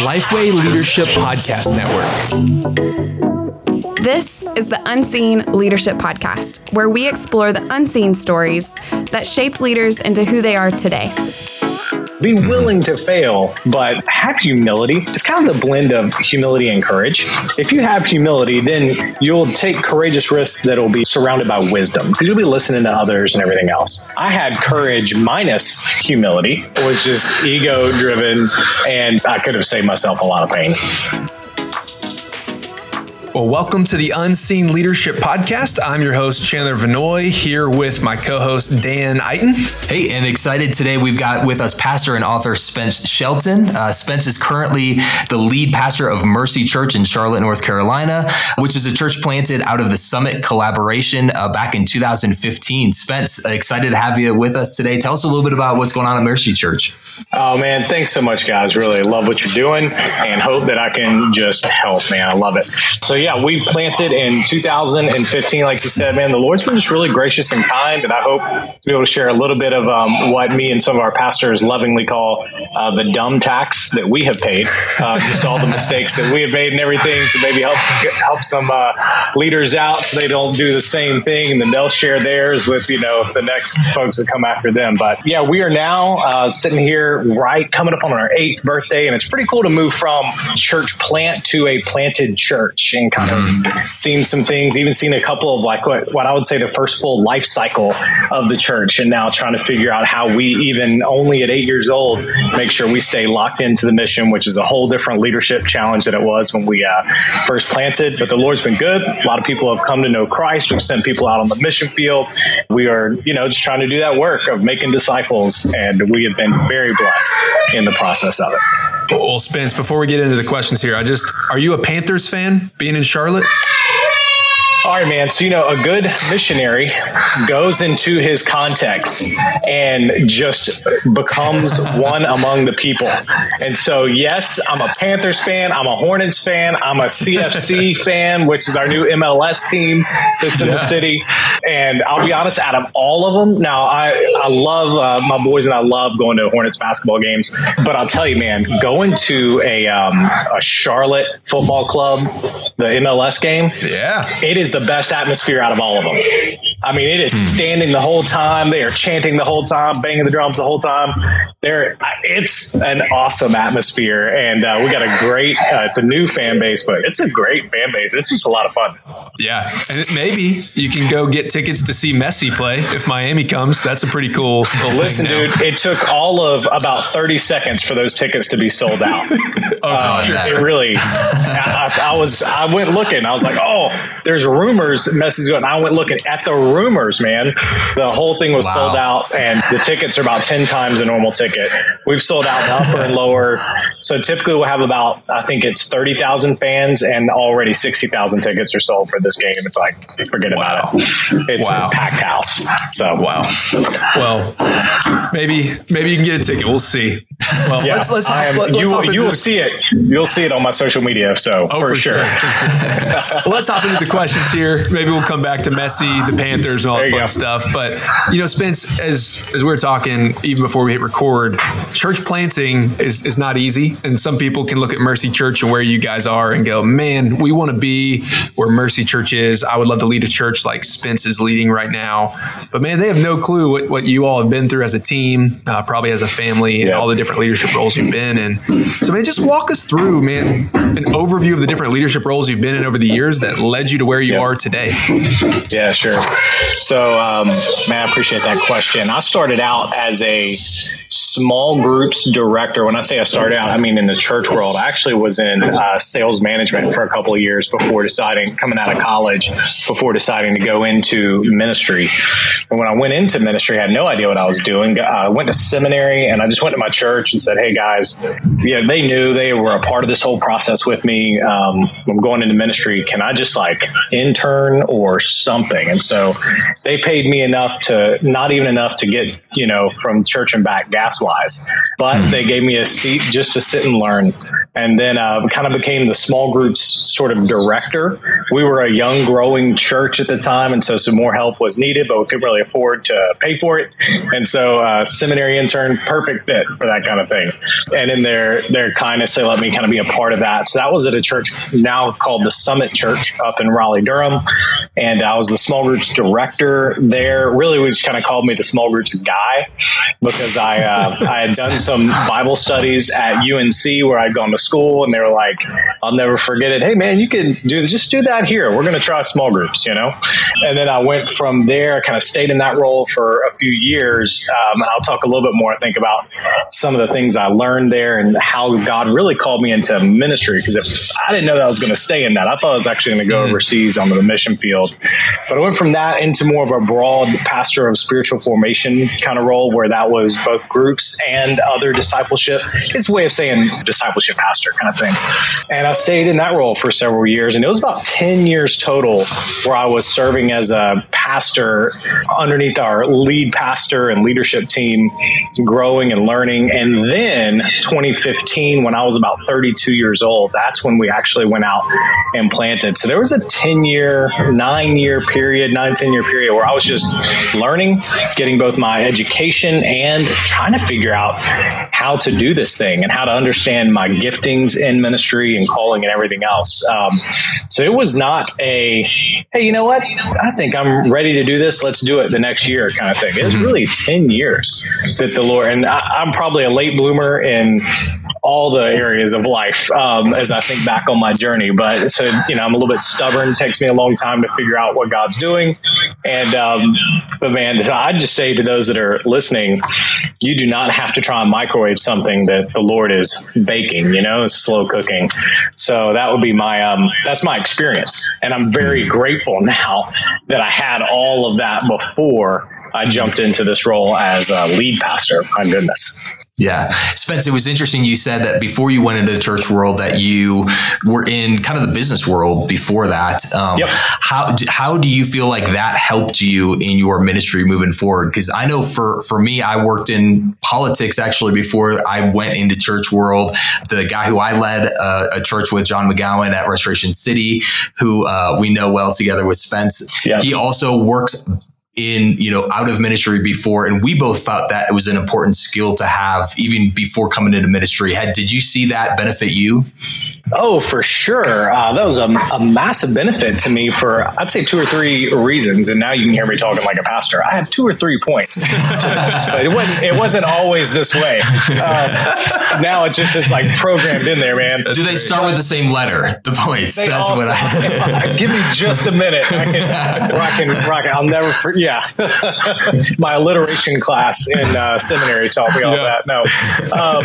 Lifeway Leadership Podcast Network. This is the Unseen Leadership Podcast, where we explore the unseen stories that shaped leaders into who they are today. Be mm-hmm. willing to fail, but have humility. It's kind of the blend of humility and courage. If you have humility, then you'll take courageous risks that'll be surrounded by wisdom because you'll be listening to others and everything else. I had courage minus humility, it was just ego driven, and I could have saved myself a lot of pain. Well, welcome to the Unseen Leadership Podcast. I'm your host, Chandler Vannoy, here with my co host, Dan Iten. Hey, and excited today. We've got with us pastor and author Spence Shelton. Uh, Spence is currently the lead pastor of Mercy Church in Charlotte, North Carolina, which is a church planted out of the Summit collaboration uh, back in 2015. Spence, excited to have you with us today. Tell us a little bit about what's going on at Mercy Church. Oh, man. Thanks so much, guys. Really love what you're doing and hope that I can just help, man. I love it. So, yeah, we planted in 2015, like you said, man. The Lord's been just really gracious and kind, and I hope to be able to share a little bit of um, what me and some of our pastors lovingly call uh, the dumb tax that we have paid, uh, just all the mistakes that we have made and everything to maybe help some, help some uh, leaders out so they don't do the same thing, and then they'll share theirs with you know the next folks that come after them. But yeah, we are now uh, sitting here right coming up on our eighth birthday, and it's pretty cool to move from church plant to a planted church and kind of seen some things, even seen a couple of like what, what I would say the first full life cycle of the church, and now trying to figure out how we, even only at eight years old, make sure we stay locked into the mission, which is a whole different leadership challenge than it was when we uh, first planted. But the Lord's been good. A lot of people have come to know Christ. We've sent people out on the mission field. We are, you know, just trying to do that work of making disciples, and we have been very blessed in the process of it. Well, Spence, before we get into the questions here, I just, are you a Panthers fan being in Charlotte? All right, man. So, you know, a good missionary goes into his context and just becomes one among the people. And so, yes, I'm a Panthers fan. I'm a Hornets fan. I'm a CFC fan, which is our new MLS team that's in yeah. the city. And I'll be honest, out of all of them, now I, I love uh, my boys and I love going to Hornets basketball games. But I'll tell you, man, going to a, um, a Charlotte football club, the MLS game, yeah, it is the best atmosphere out of all of them. I mean, it is hmm. standing the whole time. They are chanting the whole time, banging the drums the whole time. There, it's an awesome atmosphere, and uh, we got a great. Uh, it's a new fan base, but it's a great fan base. It's just a lot of fun. Yeah, and maybe you can go get tickets to see Messi play if Miami comes. That's a pretty cool. Listen, dude, it took all of about thirty seconds for those tickets to be sold out. oh, uh, it really. I, I, I was. I went looking. I was like, oh, there's rumors Messi's going. I went looking at the rumors, man. The whole thing was wow. sold out, and the tickets are about ten times a normal ticket. We've sold out the upper and lower. So typically we'll have about I think it's thirty thousand fans, and already sixty thousand tickets are sold for this game. It's like forget wow. about it. It's wow. a packed house. So wow. Well, maybe maybe you can get a ticket. We'll see. Well, yeah, let's let's, am, let, let's you you will see it. You'll see it on my social media. So oh, for, for, sure. sure. let's hop into the questions here. Maybe we'll come back to Messi, the Panthers, and all that fun go. stuff. But you know, Spence, as as we are talking even before we hit record, church planting is is not easy, and some people can look at Mercy Church and where you guys are and go, "Man, we want to be where Mercy Church is. I would love to lead a church like Spence is leading right now." But man, they have no clue what, what you all have been through as a team, uh, probably as a family, and all the different leadership roles you've been in. So, man, just walk us through, man, an overview of the different leadership roles you've been in over the years that led you to where you are today. Yeah, sure. So, um, man, I appreciate that question. I started out as a small groups director. When I say I started out, I mean in the church world. I actually was in uh, sales management for a couple of years before deciding, coming out of college, before deciding to go into ministry. And when I went into ministry, I had no idea what I was doing. I went to seminary and I just went to my church and said, "Hey guys, yeah, they knew they were a part of this whole process with me. Um, I'm going into ministry. Can I just like intern or something?" And so they paid me enough to not even enough to get you know from church and back gas wise, but hmm. they gave me a seat just to sit and learn. And then uh, kind of became the small groups sort of director we were a young, growing church at the time, and so some more help was needed, but we couldn't really afford to pay for it. And so, uh, seminary intern, perfect fit for that kind of thing. And in their their kindness, they let me kind of be a part of that. So that was at a church now called the Summit Church up in Raleigh, Durham, and I was the small groups director there. Really, just kind of called me the small groups guy because I uh, I had done some Bible studies at UNC where I'd gone to school, and they were like, "I'll never forget it. Hey, man, you can do just do that here. We're going to try small groups, you know." And then I went from there. I kind of stayed in that role for a few years. Um, I'll talk a little bit more. I think about some of the things I learned there and how God really called me into ministry. Because if I didn't know that I was going to stay in that, I thought I was actually going to go mm-hmm. overseas on the mission field. But I went from that into more of a broad pastor of spiritual formation kind of role, where that was both groups and other discipleship. It's a way of saying discipleship pastor kind of thing. And I stayed in that role for several years, and it was about ten years total where I was serving as a pastor underneath our lead pastor and leadership team, growing and learning. And then 2015, when I was about 32 years old, that's when we actually went out and planted. So there was a 10 year, nine year period, nine, 10 year period where I was just learning, getting both my education and trying to figure out how to do this thing and how to understand my giftings in ministry and calling and everything else. Um, so it was not a, hey, you know what? I think I'm ready to do this. Let's do it the next year kind of thing. It was mm-hmm. really 10 years that the Lord, and I, am probably a late bloomer in all the areas of life um, as I think back on my journey. But so, you know, I'm a little bit stubborn. It takes me a long time to figure out what God's doing. And, um, but man, I'd just say to those that are listening, you do not have to try and microwave something that the Lord is baking, you know, slow cooking. So that would be my, um, that's my experience. And I'm very grateful now that I had all of that before I jumped into this role as a lead pastor. My goodness. Yeah. Spence, it was interesting. You said that before you went into the church world that you were in kind of the business world before that. Um, yep. How, how do you feel like that helped you in your ministry moving forward? Because I know for, for me, I worked in politics actually before I went into church world. The guy who I led uh, a church with, John McGowan at Restoration City, who uh, we know well together with Spence, yep. he also works in you know out of ministry before and we both thought that it was an important skill to have even before coming into ministry. Had did you see that benefit you oh for sure. Uh, that was a, a, massive benefit to me for i'd say two or three reasons and now you can hear me talking like a pastor. I have two or three points. But it wasn't, it wasn't always this way. Uh, now it just is like programmed in there man. Do they start with the same letter the points? They that's what I, give me just a minute. I can rock and rock. I'll never forget yeah, my alliteration class in uh, seminary taught me all yeah. that. No, um,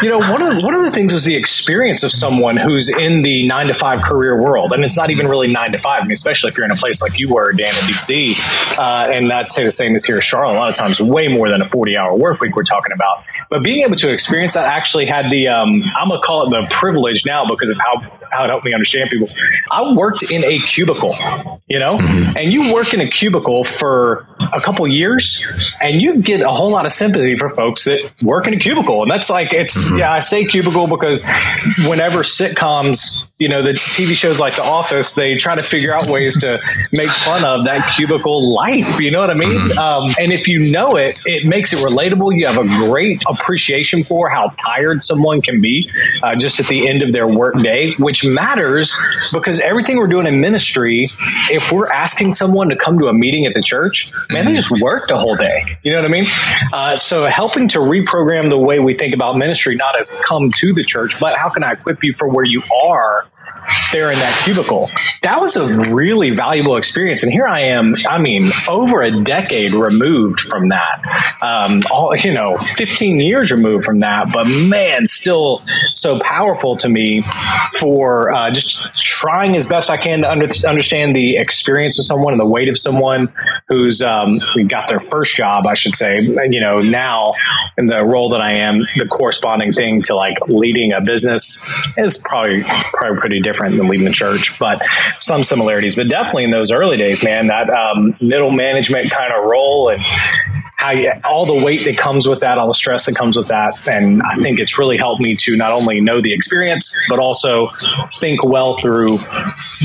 you know, one of the, one of the things is the experience of someone who's in the nine to five career world, and it's not even really nine to five. I mean, especially if you're in a place like you were, Dan, in DC, uh, and not say the same as here in Charlotte. A lot of times, way more than a forty hour work week we're talking about. But being able to experience that actually had the um, I'm gonna call it the privilege now because of how how it helped me understand people. I worked in a cubicle, you know, mm-hmm. and you work in a cubicle for a couple years and you get a whole lot of sympathy for folks that work in a cubicle. And that's like, it's, mm-hmm. yeah, I say cubicle because whenever sitcoms you know, the TV shows like The Office, they try to figure out ways to make fun of that cubicle life. You know what I mean? Mm-hmm. Um, and if you know it, it makes it relatable. You have a great appreciation for how tired someone can be uh, just at the end of their work day, which matters because everything we're doing in ministry, if we're asking someone to come to a meeting at the church, man, they mm-hmm. just worked a whole day. You know what I mean? Uh, so helping to reprogram the way we think about ministry, not as come to the church, but how can I equip you for where you are there in that cubicle. That was a really valuable experience. And here I am, I mean, over a decade removed from that. Um, all, you know, 15 years removed from that, but man, still so powerful to me for uh, just trying as best I can to under, understand the experience of someone and the weight of someone who's um, got their first job, I should say, you know, now in the role that I am, the corresponding thing to like leading a business is probably, probably pretty different different than leading the church, but some similarities. But definitely in those early days, man, that um, middle management kind of role and how you, all the weight that comes with that, all the stress that comes with that. And I think it's really helped me to not only know the experience, but also think well through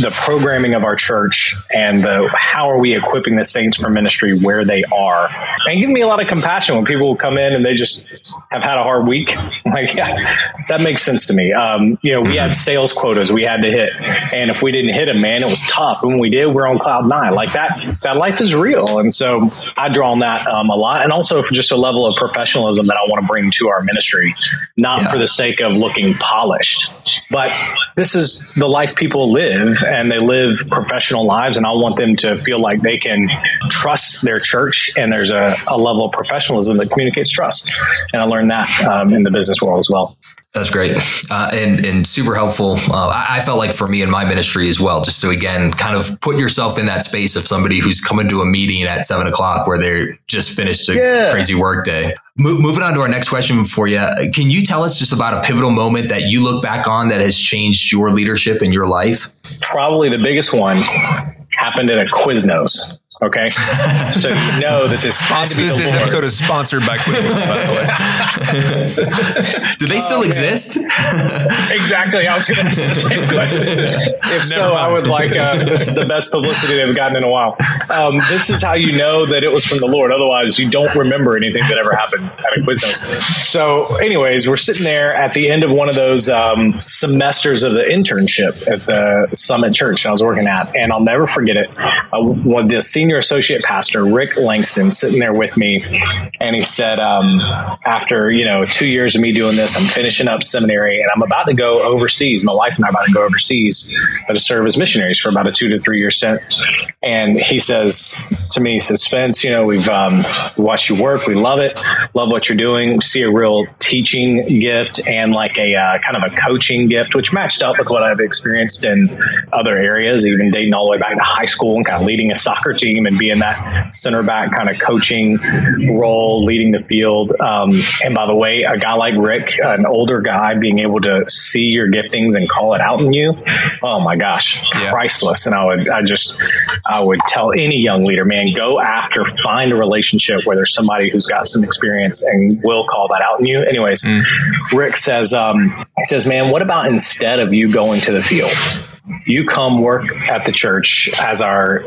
the programming of our church and the, how are we equipping the saints for ministry where they are. And give me a lot of compassion when people come in and they just have had a hard week. like, yeah, that makes sense to me. Um, you know, we had sales quotas we had to hit. And if we didn't hit them, man, it was tough. And when we did, we're on cloud nine. Like that, that life is real. And so I draw on that um, a lot. And also for just a level of professionalism that I want to bring to our ministry, not yeah. for the sake of looking polished, but this is the life people live and they live professional lives. And I want them to feel like they can trust their church and there's a, a level of professionalism that communicates trust. And I learned that um, in the business world as well. That's great uh, and and super helpful. Uh, I, I, felt like for me in my ministry as well, just to again kind of put yourself in that space of somebody who's coming to a meeting at seven o'clock where they're just finished a yeah. crazy work day. Mo- moving on to our next question for you, can you tell us just about a pivotal moment that you look back on that has changed your leadership in your life? Probably the biggest one happened at a Quiznos. Okay, so you know that this this, this episode is sponsored by Quiznos. by the way, do they still oh, exist? exactly. I was going to ask the same question. If so, I would like. Uh, this is the best publicity they've gotten in a while. Um, this is how you know that it was from the Lord. Otherwise, you don't remember anything that ever happened at a Quiznos. So, anyways, we're sitting there at the end of one of those um, semesters of the internship at the Summit Church I was working at, and I'll never forget it. Uh, one the senior senior associate pastor, Rick Langston, sitting there with me. And he said, um, after, you know, two years of me doing this, I'm finishing up seminary and I'm about to go overseas. My wife and I are about to go overseas to serve as missionaries for about a two to three year stint. And he says to me, he says, Spence, you know, we've um, watched you work. We love it. Love what you're doing. We see a real teaching gift and like a uh, kind of a coaching gift, which matched up with what I've experienced in other areas, even dating all the way back to high school and kind of leading a soccer team team and be in that center back kind of coaching role, leading the field. Um, and by the way, a guy like Rick, an older guy, being able to see your giftings and call it out in you, oh my gosh, yeah. priceless. And I would, I just, I would tell any young leader, man, go after, find a relationship where there's somebody who's got some experience and will call that out in you. Anyways, mm. Rick says, um, he says, man, what about instead of you going to the field? You come work at the church as our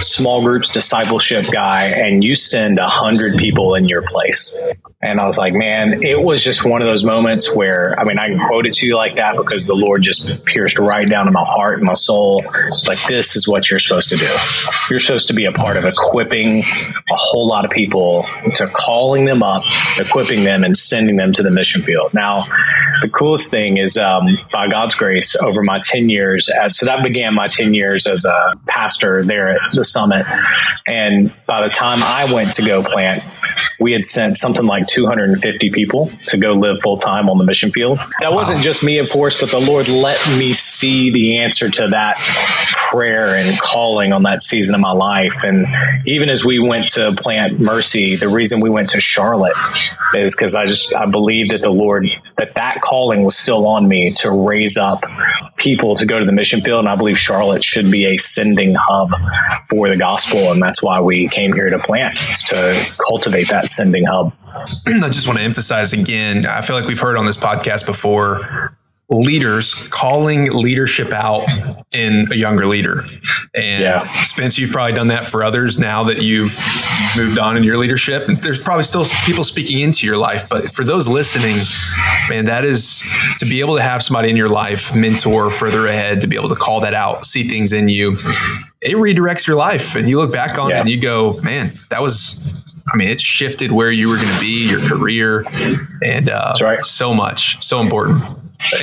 small groups discipleship guy and you send a hundred people in your place and I was like, man, it was just one of those moments where, I mean, I can quote it to you like that because the Lord just pierced right down to my heart and my soul. Like, this is what you're supposed to do. You're supposed to be a part of equipping a whole lot of people to calling them up, equipping them, and sending them to the mission field. Now, the coolest thing is, um, by God's grace, over my 10 years, at, so that began my 10 years as a pastor there at the summit. And by the time I went to go plant, we had sent something like 250 people to go live full time on the mission field. That wasn't just me, of course, but the Lord let me see the answer to that prayer and calling on that season of my life. And even as we went to plant Mercy, the reason we went to Charlotte is because I just I believe that the Lord that that calling was still on me to raise up people to go to the mission field, and I believe Charlotte should be a sending hub for the gospel, and that's why we came here to plant to cultivate that sending hub. I just want to emphasize again. I feel like we've heard on this podcast before leaders calling leadership out in a younger leader. And yeah. Spence, you've probably done that for others now that you've moved on in your leadership. There's probably still people speaking into your life, but for those listening, man, that is to be able to have somebody in your life, mentor further ahead, to be able to call that out, see things in you. It redirects your life and you look back on yeah. it and you go, man, that was I mean, it shifted where you were going to be, your career, and uh, right. so much, so important.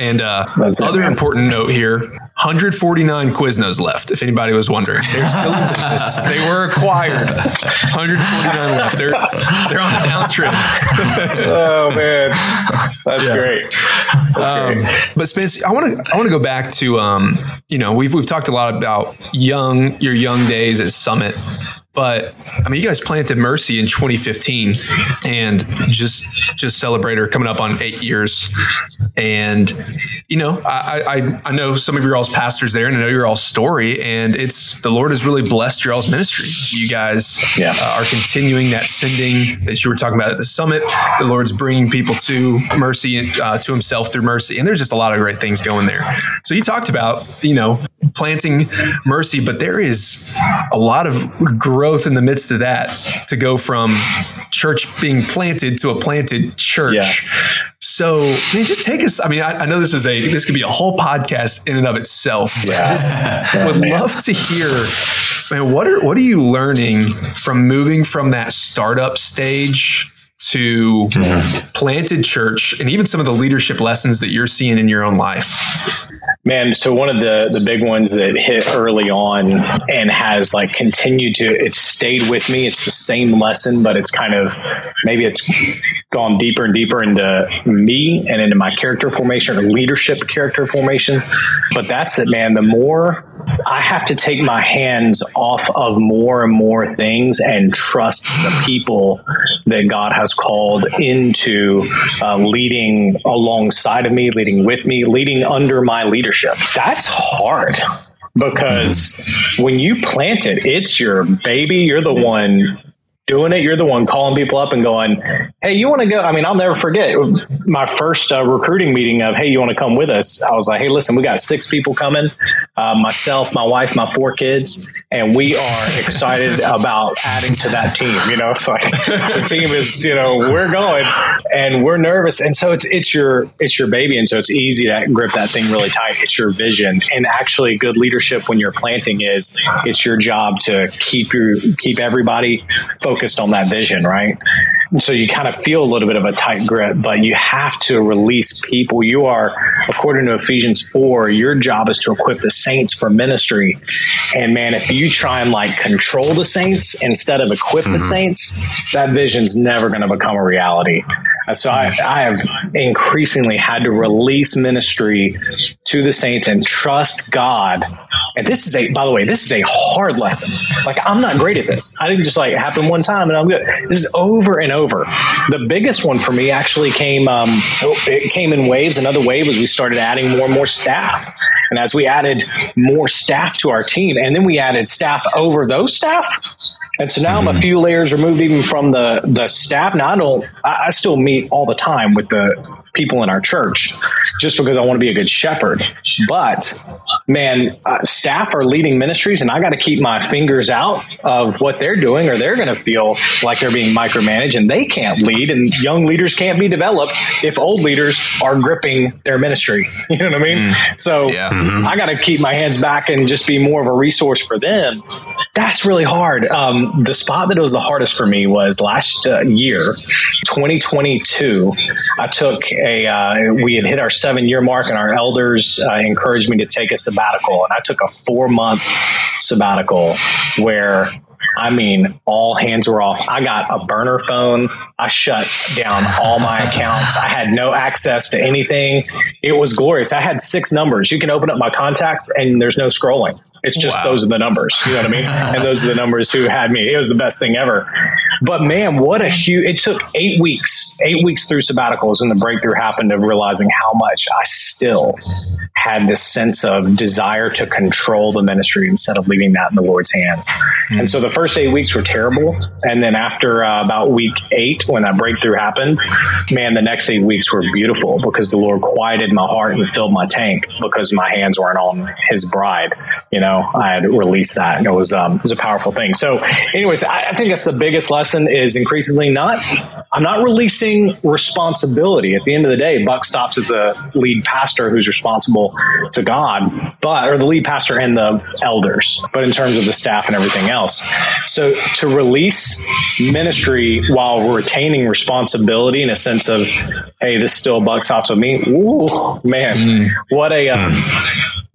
And uh, other it, important note here 149 Quiznos left, if anybody was wondering. They're still in business. They were acquired. 149 left. They're, they're on a downtrend. oh, man. That's yeah. great. Um, but Spence, I want to I want to go back to um, you know we've we've talked a lot about young your young days at Summit, but I mean, you guys planted Mercy in 2015, and just just celebrated coming up on eight years. And you know, I, I, I know some of your all's pastors there and I know your all's story and it's the Lord has really blessed your all's ministry. You guys yeah. uh, are continuing that sending that you were talking about at the summit. The Lord's bringing people to mercy, uh, to himself through mercy. And there's just a lot of great things going there. So you talked about, you know, planting mercy, but there is a lot of growth in the midst of that to go from church being planted to a planted church. Yeah. So, man, just take us. I mean, I, I, know this is a this could be a whole podcast in and of itself. Yeah. Just would love to hear, man. What are what are you learning from moving from that startup stage to mm-hmm. planted church, and even some of the leadership lessons that you're seeing in your own life? Man, so one of the the big ones that hit early on and has like continued to it's stayed with me. It's the same lesson, but it's kind of maybe it's gone deeper and deeper into me and into my character formation or leadership character formation. But that's it, man. The more I have to take my hands off of more and more things and trust the people that God has called into uh, leading alongside of me, leading with me, leading under my leadership. That's hard because when you plant it, it's your baby. You're the one doing it. You're the one calling people up and going, Hey, you want to go? I mean, I'll never forget my first uh, recruiting meeting of, Hey, you want to come with us? I was like, Hey, listen, we got six people coming, uh, myself, my wife, my four kids, and we are excited about adding to that team. You know, it's like the team is, you know, we're going and we're nervous. And so it's, it's your, it's your baby. And so it's easy to grip that thing really tight. It's your vision and actually good leadership when you're planting is it's your job to keep your, keep everybody focused focused on that vision, right? And so you kind of feel a little bit of a tight grip, but you have to release people. You are, according to Ephesians 4, your job is to equip the saints for ministry. And man, if you try and like control the saints instead of equip mm-hmm. the saints, that vision's never going to become a reality. So I, I have increasingly had to release ministry to the saints and trust God. And this is a, by the way, this is a hard lesson. Like I'm not great at this. I didn't just like happen one time and I'm good. This is over and over. The biggest one for me actually came, um, it came in waves. Another wave was we started adding more and more staff. And as we added more staff to our team, and then we added staff over those staff, and so now mm-hmm. I'm a mm-hmm. few layers removed even from the the staff. Now I don't. I, I still meet all the time with the people in our church, just because I want to be a good shepherd. But man, uh, staff are leading ministries, and I got to keep my fingers out of what they're doing, or they're going to feel like they're being micromanaged, and they can't lead, and young leaders can't be developed if old leaders are gripping their ministry. You know what I mean? Mm. So yeah. mm-hmm. I got to keep my hands back and just be more of a resource for them that's really hard. Um, the spot that was the hardest for me was last uh, year, 2022. I took a, uh, we had hit our seven year mark, and our elders uh, encouraged me to take a sabbatical. And I took a four month sabbatical where I mean, all hands were off. I got a burner phone. I shut down all my accounts. I had no access to anything. It was glorious. I had six numbers. You can open up my contacts and there's no scrolling. It's just wow. those are the numbers. You know what I mean? and those are the numbers who had me. It was the best thing ever. But man, what a huge! It took eight weeks, eight weeks through sabbaticals, and the breakthrough happened of realizing how much I still had this sense of desire to control the ministry instead of leaving that in the Lord's hands. Mm-hmm. And so the first eight weeks were terrible, and then after uh, about week eight, when that breakthrough happened, man, the next eight weeks were beautiful because the Lord quieted my heart and filled my tank because my hands weren't on His bride. You know I had released that and it was, um, it was a powerful thing. So anyways, I, I think that's the biggest lesson is increasingly not, I'm not releasing responsibility. At the end of the day, buck stops at the lead pastor who's responsible to God, but, or the lead pastor and the elders, but in terms of the staff and everything else. So to release ministry while retaining responsibility in a sense of, hey, this still buck stops with me. Ooh, man, mm. what a, um,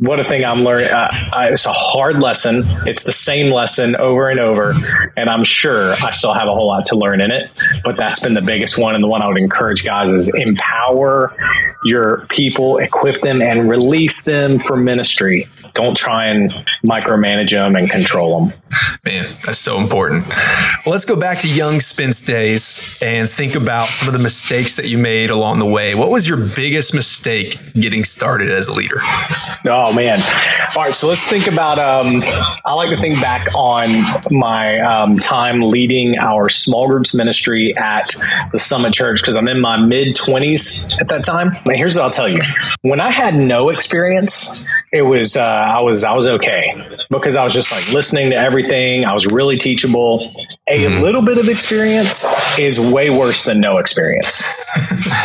what a thing I'm learning. Uh, it's a hard lesson. It's the same lesson over and over. And I'm sure I still have a whole lot to learn in it. But that's been the biggest one. And the one I would encourage guys is empower your people, equip them, and release them for ministry don't try and micromanage them and control them. Man, that's so important. Well, let's go back to young Spence days and think about some of the mistakes that you made along the way. What was your biggest mistake getting started as a leader? Oh man! All right, so let's think about. Um, I like to think back on my um, time leading our small groups ministry at the Summit Church because I'm in my mid 20s at that time. And here's what I'll tell you: when I had no experience, it was uh, I was I was okay because I was just like listening to everything. I was really teachable. A mm-hmm. little bit of experience is way worse than no experience.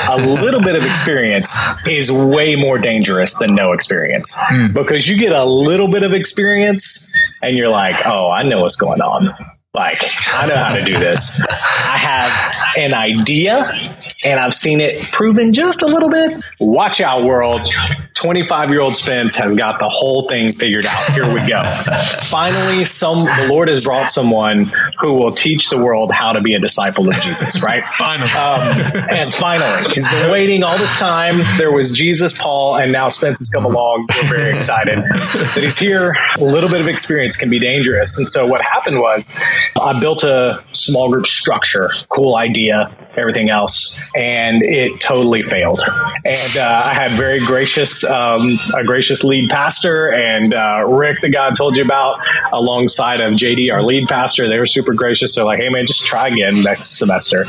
a little bit of experience is way more dangerous than no experience mm. because you get a little bit of experience and you're like, oh, I know what's going on. Like, I know how to do this. I have an idea and I've seen it proven just a little bit. Watch out, world. 25 year old Spence has got the whole thing figured out. Here we go. finally, some the Lord has brought someone who will teach the world how to be a disciple of Jesus, right? finally. Um, and finally, he's been waiting all this time. There was Jesus, Paul, and now Spence has come along. We're very excited that he's here. A little bit of experience can be dangerous. And so what happened was I built a small group structure, cool idea, everything else, and it totally failed. And uh, I had very gracious, um, a gracious lead pastor, and uh, Rick, the guy I told you about, alongside of JD, our lead pastor. They were super gracious. They're like, "Hey, man, just try again next semester."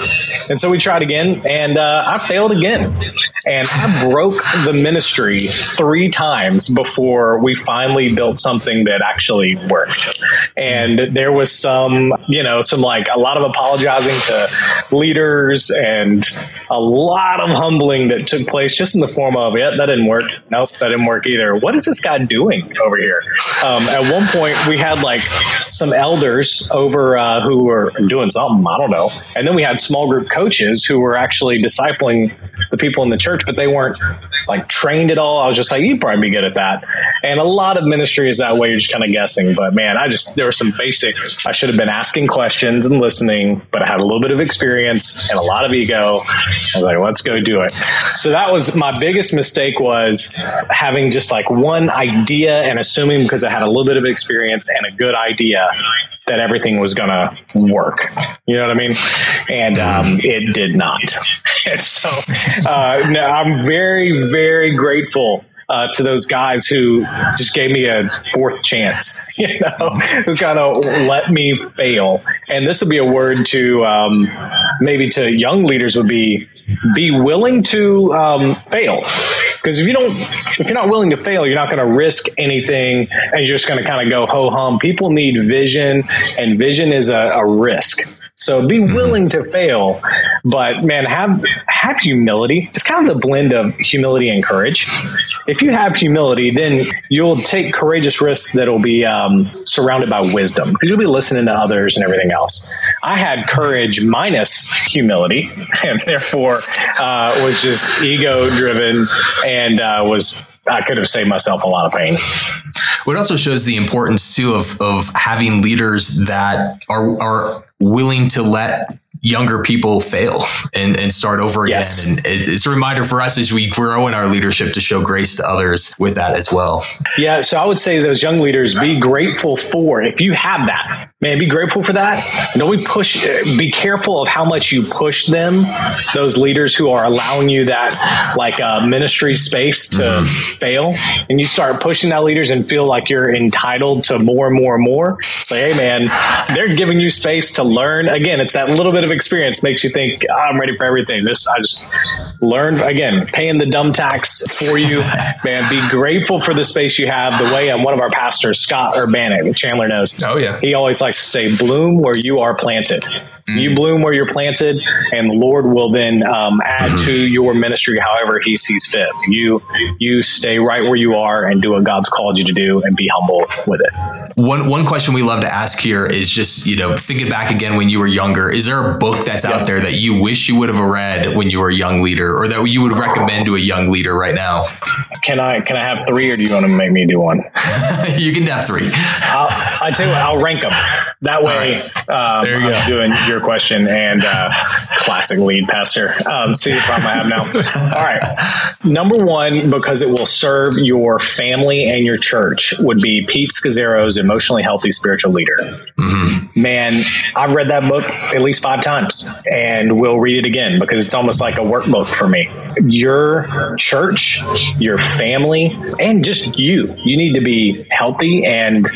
And so we tried again, and uh, I failed again. And I broke the ministry three times before we finally built something that actually worked. And there was some, you know, some like a lot of apologizing to leaders and a lot of humbling that took place just in the form of, yeah, that didn't work. Nope, that didn't work either. What is this guy doing over here? Um, at one point, we had like some elders over uh, who were doing something, I don't know. And then we had small group coaches who were actually discipling the people in the church, but they weren't like trained at all. I was just like, you'd probably be good at that. And a lot of ministry is that way. You're just kind of guessing. But man, I just, there were some basic, I should have been asking questions and listening, but I had a little bit of experience and a lot of ego. I was like, let's go do it. So that was my biggest mistake was having just like one idea and assuming because I had a little bit of experience and a good idea that everything was going to work. You know what I mean? And um, it did not. and so uh, no, I'm very, very grateful uh, to those guys who just gave me a fourth chance, you know, who kind of let me fail. And this would be a word to um, maybe to young leaders would be be willing to um, fail. Because if you don't, if you're not willing to fail, you're not going to risk anything, and you're just going to kind of go ho hum. People need vision, and vision is a, a risk. So be mm-hmm. willing to fail, but man, have have humility. It's kind of the blend of humility and courage. If you have humility, then you'll take courageous risks that'll be um, surrounded by wisdom because you'll be listening to others and everything else. I had courage minus humility, and therefore uh, was just ego driven and uh, was I could have saved myself a lot of pain. What also shows the importance too of of having leaders that are are willing to let younger people fail and, and start over again. Yes. And it's a reminder for us as we grow in our leadership to show grace to others with that as well. Yeah. So I would say those young leaders be grateful for if you have that, man, be grateful for that. Don't we push, be careful of how much you push them, those leaders who are allowing you that like uh, ministry space to mm-hmm. fail. And you start pushing that leaders and feel like you're entitled to more and more and more. Like, hey, man, they're giving you space to learn. Again, it's that little bit of experience makes you think oh, I'm ready for everything. This I just learned again, paying the dumb tax for you, man. Be grateful for the space you have. The way um, one of our pastors, Scott Urbanek, Chandler knows. Oh yeah, he always likes to say, "Bloom where you are planted." You bloom where you're planted, and the Lord will then um, add mm-hmm. to your ministry however He sees fit. You you stay right where you are and do what God's called you to do, and be humble with it. One one question we love to ask here is just you know thinking back again when you were younger. Is there a book that's out there that you wish you would have read when you were a young leader, or that you would recommend to a young leader right now? Can I can I have three, or do you want to make me do one? you can have three. I'll, I tell you what, I'll rank them. That way, um, there you go. doing your question and uh, classic lead pastor. Um, see the problem I have now. All right. Number one, because it will serve your family and your church, would be Pete Scazzero's Emotionally Healthy Spiritual Leader. Mm-hmm. Man, I've read that book at least five times and we'll read it again because it's almost like a workbook for me. Your church, your family, and just you, you need to be healthy and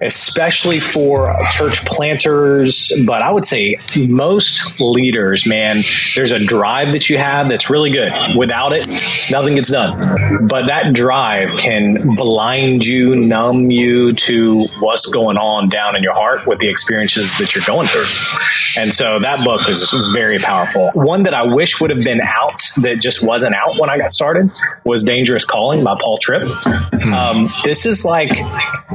especially for church planters, but I would say most leaders, man, there's a drive that you have that's really good. Without it, nothing gets done. But that drive can blind you, numb you to what's going on down in your heart with the experiences that you're going through. And so that book is very powerful. One that I wish would have been out that just wasn't out when I got started was Dangerous Calling by Paul Tripp. Hmm. Um, this is like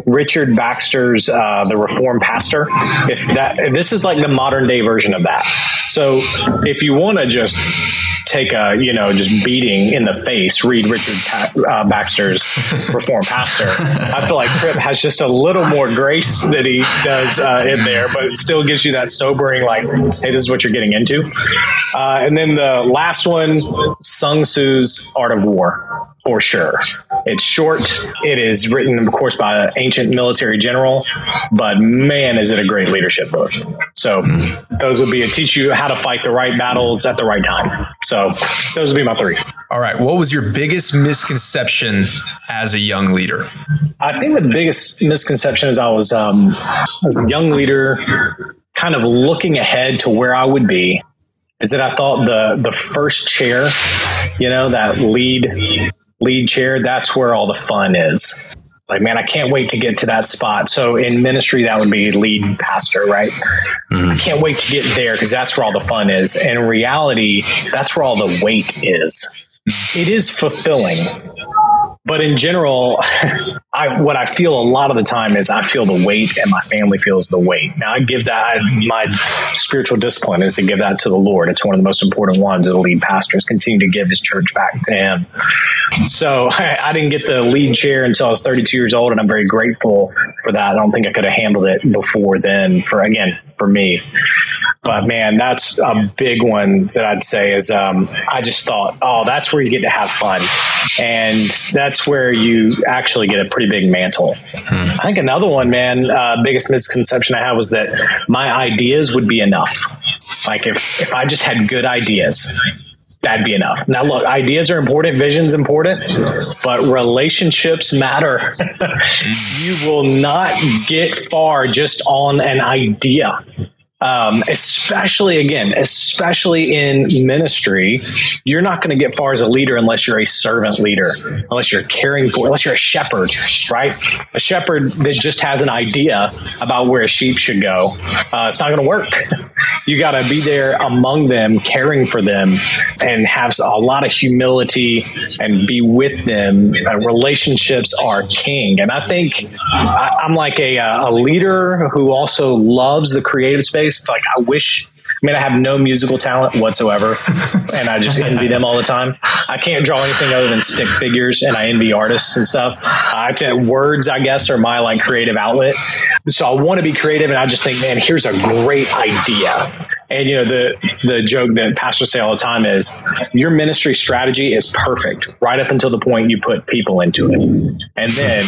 Richard Baxter's uh, The Reformed Pastor. If that if this is like the modern day version of that. So if you want to just take a you know just beating in the face, read Richard uh, Baxter's Reformed Pastor. I feel like Tripp has just a little more grace that he does uh, in there, but it still gives you that sobering like, hey, this is what you're getting into. Uh, and then the last one, Sun Tzu's Art of War for sure. It's short. It is written, of course, by an ancient military general, but man, is it a great leadership book. So those would be a teach you how to fight the right battles at the right time. So those would be my three. All right. What was your biggest misconception as a young leader? I think the biggest misconception is I was, um, as a young leader, kind of looking ahead to where I would be is that I thought the the first chair, you know, that lead lead chair, that's where all the fun is. Like, man, I can't wait to get to that spot. So in ministry, that would be lead pastor, right? Mm-hmm. I can't wait to get there because that's where all the fun is. And in reality, that's where all the weight is. It is fulfilling but in general, I, what I feel a lot of the time is I feel the weight and my family feels the weight. Now I give that my spiritual discipline is to give that to the Lord. It's one of the most important ones. The lead pastors continue to give his church back to him. So I, I didn't get the lead chair until I was 32 years old, and I'm very grateful for that. I don't think I could have handled it before then. For again, for me. But man, that's a big one that I'd say is um, I just thought, oh, that's where you get to have fun. And that's where you actually get a pretty big mantle. Hmm. I think another one, man, uh, biggest misconception I have was that my ideas would be enough. Like if, if I just had good ideas, that'd be enough. Now, look, ideas are important, vision's important, but relationships matter. you will not get far just on an idea um, especially again, especially in ministry, you're not going to get far as a leader unless you're a servant leader, unless you're caring for, unless you're a shepherd, right? A shepherd that just has an idea about where a sheep should go, uh, it's not going to work. You got to be there among them, caring for them, and have a lot of humility and be with them. Uh, relationships are king, and I think I, am like a, a leader who also loves the creative space it's like I wish I mean, I have no musical talent whatsoever, and I just envy them all the time. I can't draw anything other than stick figures, and I envy artists and stuff. I can't, words, I guess, are my like creative outlet. So I want to be creative, and I just think, man, here's a great idea. And you know the the joke that pastors say all the time is your ministry strategy is perfect right up until the point you put people into it, and then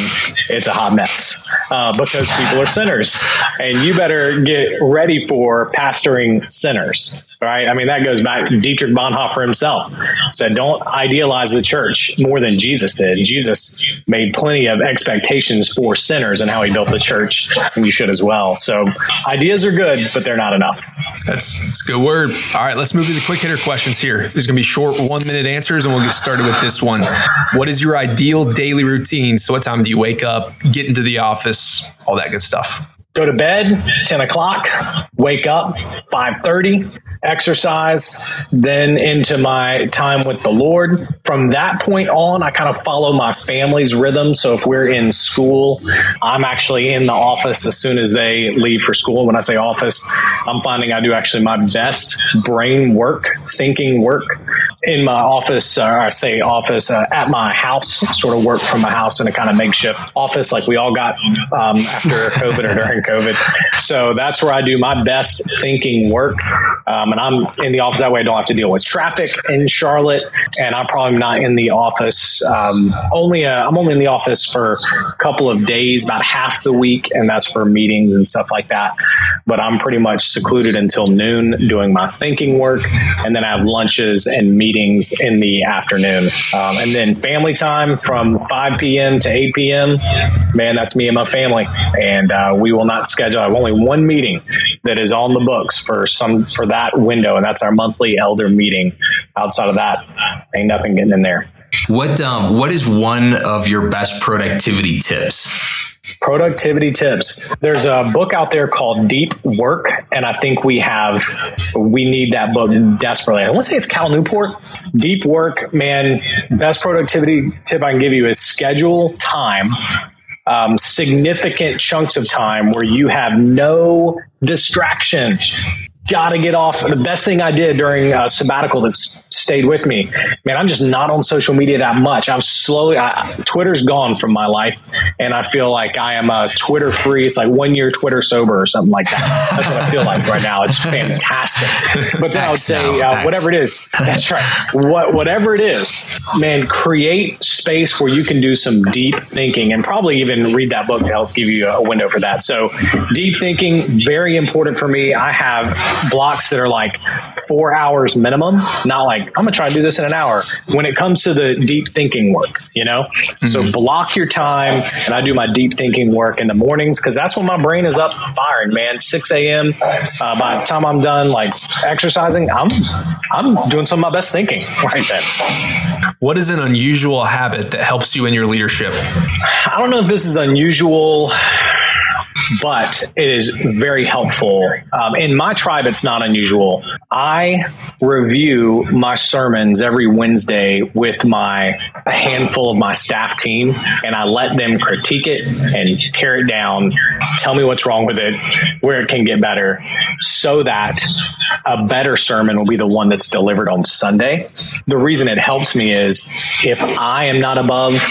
it's a hot mess uh, because people are sinners, and you better get ready for pastoring sinners right? I mean, that goes back to Dietrich Bonhoeffer himself said, don't idealize the church more than Jesus did. Jesus made plenty of expectations for sinners and how he built the church, and you should as well. So ideas are good, but they're not enough. That's, that's a good word. All right, let's move to the quick hitter questions here. There's going to be short one minute answers, and we'll get started with this one. What is your ideal daily routine? So what time do you wake up, get into the office, all that good stuff? Go to bed 10 o'clock, wake up 5:30, exercise, then into my time with the Lord. From that point on, I kind of follow my family's rhythm. So if we're in school, I'm actually in the office as soon as they leave for school. When I say office, I'm finding I do actually my best brain work, thinking work in my office, or I say office, uh, at my house, sort of work from my house in a kind of makeshift office like we all got um, after COVID or during COVID. So that's where I do my best thinking work. Um, and I'm in the office that way I don't have to deal with traffic in Charlotte. And I'm probably not in the office um, only, uh, I'm only in the office for a couple of days, about half the week. And that's for meetings and stuff like that. But I'm pretty much secluded until noon doing my thinking work. And then I have lunches and meetings in the afternoon. Um, and then family time from 5 p.m. to 8 p.m. Man, that's me and my family. And uh, we will not schedule. I have only one meeting that is on the books for some for that window, and that's our monthly elder meeting. Outside of that, ain't nothing getting in there. What um, what is one of your best productivity tips? Productivity tips. There's a book out there called Deep Work, and I think we have we need that book desperately. I want to say it's Cal Newport. Deep Work, man. Best productivity tip I can give you is schedule time um, significant chunks of time where you have no distraction got to get off. The best thing I did during a sabbatical that stayed with me, man, I'm just not on social media that much. I'm slowly, I, Twitter's gone from my life, and I feel like I am a Twitter free. It's like one year Twitter sober or something like that. That's what I feel like right now. It's fantastic. But then I would say, uh, whatever it is, that's right. What, whatever it is, man, create space where you can do some deep thinking and probably even read that book to help give you a window for that. So, deep thinking, very important for me. I have blocks that are like four hours minimum, not like I'm gonna try to do this in an hour. When it comes to the deep thinking work, you know, mm-hmm. so block your time, and I do my deep thinking work in the mornings because that's when my brain is up firing, man. 6 a.m. Uh, by the time I'm done, like exercising, I'm I'm doing some of my best thinking right then. What is an unusual habit that helps you in your leadership? I don't know if this is unusual but it is very helpful. Um, in my tribe, it's not unusual. I review my sermons every Wednesday with my a handful of my staff team, and I let them critique it and tear it down, tell me what's wrong with it, where it can get better, so that a better sermon will be the one that's delivered on Sunday. The reason it helps me is if I am not above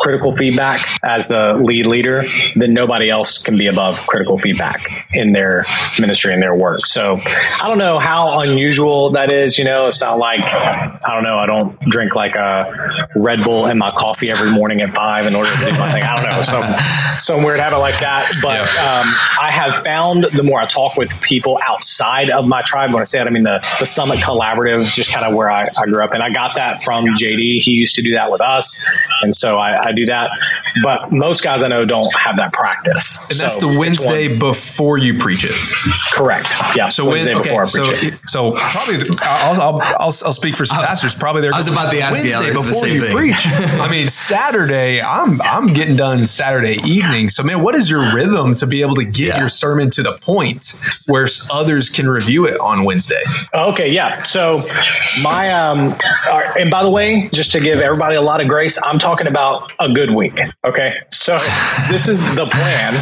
critical feedback as the lead leader, then nobody else can be above of critical feedback in their ministry and their work. So I don't know how unusual that is. You know, it's not like, I don't know, I don't drink like a Red Bull in my coffee every morning at five in order to do my thing. I don't know, some, some weird habit like that. But um, I have found the more I talk with people outside of my tribe, when I say that, I mean the, the Summit Collaborative, just kind of where I, I grew up. And I got that from JD. He used to do that with us. And so I, I do that. But most guys I know don't have that practice. And that's so, the Wednesday before you preach it. Correct. Yeah. So Wednesday when, okay, before I preach so, it. So probably I'll, I'll, I'll, I'll speak for some pastors. Probably they're I was about to ask Wednesday you before you thing. preach. I mean Saturday. I'm I'm getting done Saturday evening. So man, what is your rhythm to be able to get yeah. your sermon to the point where others can review it on Wednesday? Okay. Yeah. So my um, and by the way, just to give everybody a lot of grace, I'm talking about a good week. Okay. So this is the plan.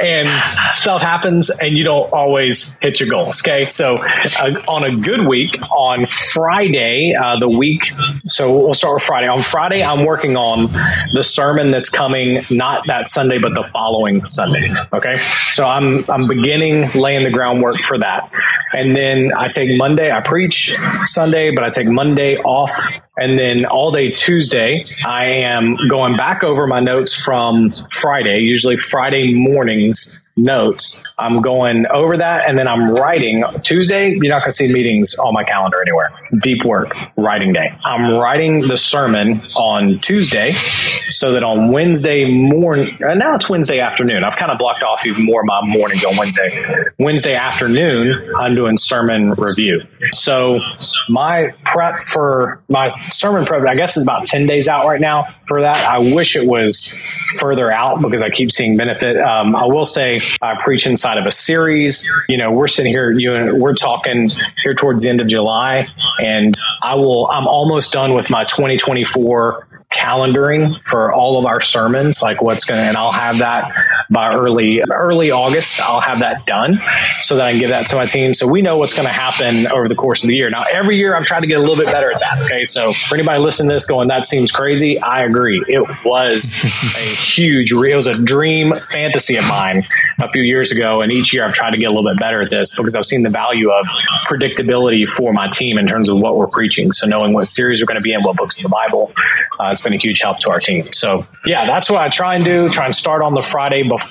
And and stuff happens and you don't always hit your goals. Okay. So uh, on a good week, on Friday, uh, the week, so we'll start with Friday. On Friday, I'm working on the sermon that's coming not that Sunday, but the following Sunday. Okay. So I'm, I'm beginning laying the groundwork for that. And then I take Monday, I preach Sunday, but I take Monday off. And then all day Tuesday, I am going back over my notes from Friday, usually Friday mornings notes. I'm going over that and then I'm writing. Tuesday, you're not going to see meetings on my calendar anywhere. Deep work, writing day. I'm writing the sermon on Tuesday so that on Wednesday morning, and now it's Wednesday afternoon. I've kind of blocked off even more of my mornings on Wednesday. Wednesday afternoon, I'm doing sermon review. So my prep for my sermon prep, I guess, is about 10 days out right now for that. I wish it was further out because I keep seeing benefit. Um, I will say I preach inside of a series. You know, we're sitting here, you and we're talking here towards the end of July, and I will. I'm almost done with my 2024 calendaring for all of our sermons, like what's going to, and I'll have that by early early August, I'll have that done so that I can give that to my team. So we know what's going to happen over the course of the year. Now, every year I'm trying to get a little bit better at that. Okay, so for anybody listening to this, going that seems crazy, I agree. It was a huge, it was a dream fantasy of mine a few years ago, and each year I've tried to get a little bit better at this because I've seen the value of predictability for my team in terms of what we're preaching. So knowing what series we're going to be in, what books in the Bible, uh, it's been a huge help to our team. So yeah, that's what I try and do. Try and start on the Friday before,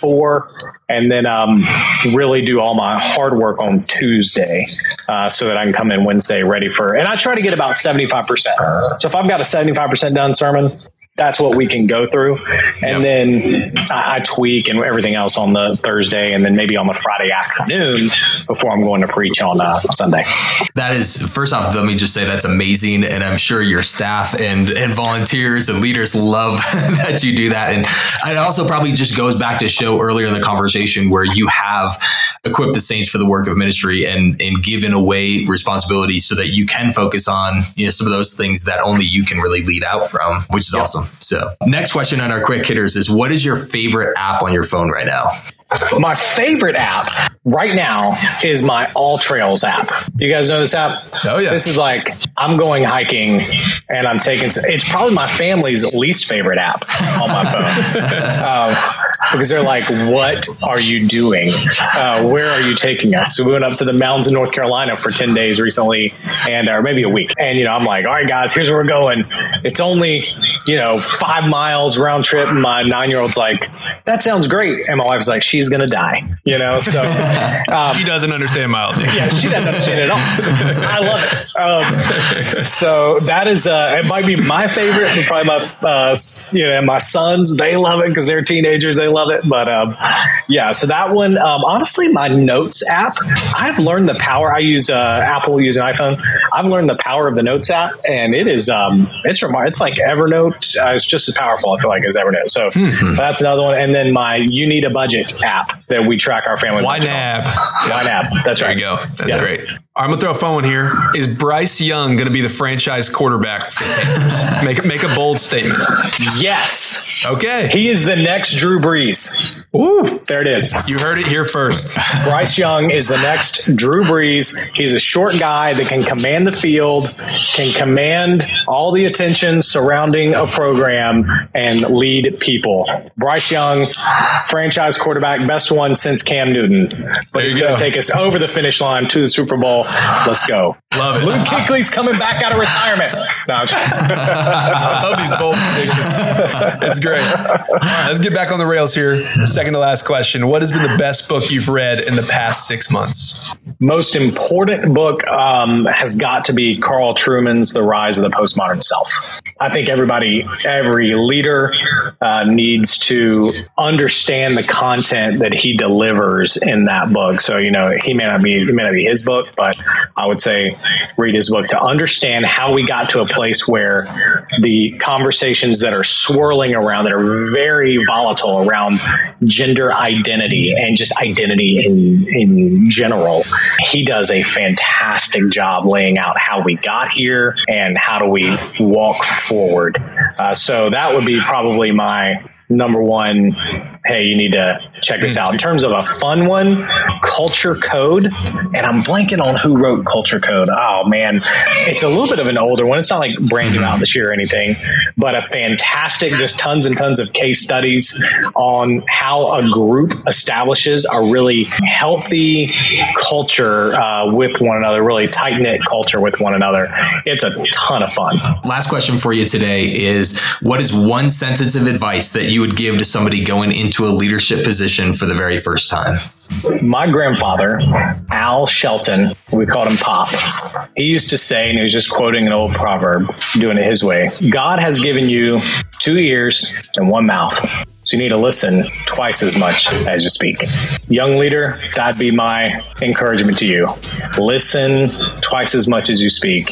and then um, really do all my hard work on Tuesday, uh, so that I can come in Wednesday ready for. And I try to get about seventy five percent. So if I've got a seventy five percent done sermon, that's what we can go through. And yep. then I, I, tweak and everything else on the Thursday and then maybe on the Friday afternoon before I'm going to preach on uh, Sunday. That is, first off, let me just say that's amazing. And I'm sure your staff and, and volunteers and leaders love that you do that. And it also probably just goes back to show earlier in the conversation where you have equipped the saints for the work of ministry and, and given away responsibility so that you can focus on you know, some of those things that only you can really lead out from, which is yep. awesome. So, next question on our quick hitters is what is your favorite app on your phone right now? My favorite app right now is my All Trails app. You guys know this app? Oh yeah. This is like I'm going hiking and I'm taking. It's probably my family's least favorite app on my phone um, because they're like, "What are you doing? Uh, where are you taking us?" So we went up to the mountains in North Carolina for ten days recently, and or maybe a week. And you know, I'm like, "All right, guys, here's where we're going. It's only you know five miles round trip." And my nine year old's like, "That sounds great," and my wife's like, "She's gonna die," you know. So um, she doesn't understand miles. Yeah, she doesn't understand it at all. I love it. Um, so that is, uh, it might be my favorite, but probably my, uh, you know, my sons, they love it because they're teenagers. They love it. But um, yeah, so that one, um, honestly, my notes app, I've learned the power. I use uh, Apple, use an iPhone. I've learned the power of the notes app, and it is, um, it's remar- It's like Evernote. Uh, it's just as powerful, I feel like, as Evernote. So mm-hmm. that's another one. And then my You Need a Budget app that we track our family. YNAB. YNAB. That's right. there right. you go. That's yeah. great. I'm gonna throw a phone one here. Is Bryce Young gonna be the franchise quarterback? make make a bold statement. Yes. Okay. He is the next Drew Brees. Ooh, there it is. You heard it here first. Bryce Young is the next Drew Brees. He's a short guy that can command the field, can command all the attention surrounding a program, and lead people. Bryce Young, franchise quarterback, best one since Cam Newton. But he's going to take us over the finish line to the Super Bowl. Let's go. Love it. Luke Kuechly's coming back out of retirement. No, I love these bold predictions. It's great. All right, let's get back on the rails here. Second to last question. What has been the best book you've read in the past six months? Most important book um, has got to be Carl Trueman's The Rise of the Postmodern Self. I think everybody, every leader uh, needs to understand the content that he delivers in that book. So, you know, he may not be, it may not be his book, but I would say read his book to understand how we got to a place where the conversations that are swirling around that are very volatile around gender identity and just identity in in general. He does a fantastic job laying out how we got here and how do we walk forward. Uh, so that would be probably my number one, hey, you need to check this out. In terms of a fun one, Culture Code, and I'm blanking on who wrote Culture Code. Oh man, it's a little bit of an older one. It's not like brand new out this year or anything, but a fantastic, just tons and tons of case studies on how a group establishes a really healthy culture uh, with one another, really tight knit culture with one another. It's a ton of fun. Last question for you today is: What is one sentence of advice that you would give to somebody going into a leadership position for the very first time? My grandfather, Al Shelton, we called him Pop. He used to say, and he was just quoting an old proverb, doing it his way God has given you two ears and one mouth. So you need to listen twice as much as you speak. Young leader, that'd be my encouragement to you. Listen twice as much as you speak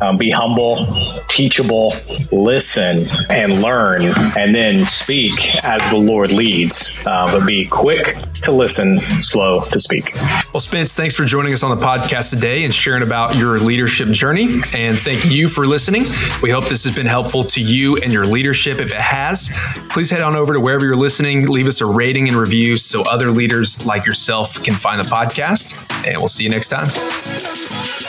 um, be humble, teachable, listen, and learn, and then speak as the Lord leads. Uh, but be quick to listen, slow to speak. Well, Spence, thanks for joining us on the podcast today and sharing about your leadership journey. And thank you for listening. We hope this has been helpful to you and your leadership. If it has, please head on over to wherever you're listening, leave us a rating and review so other leaders like yourself can find the podcast. And we'll see you next time.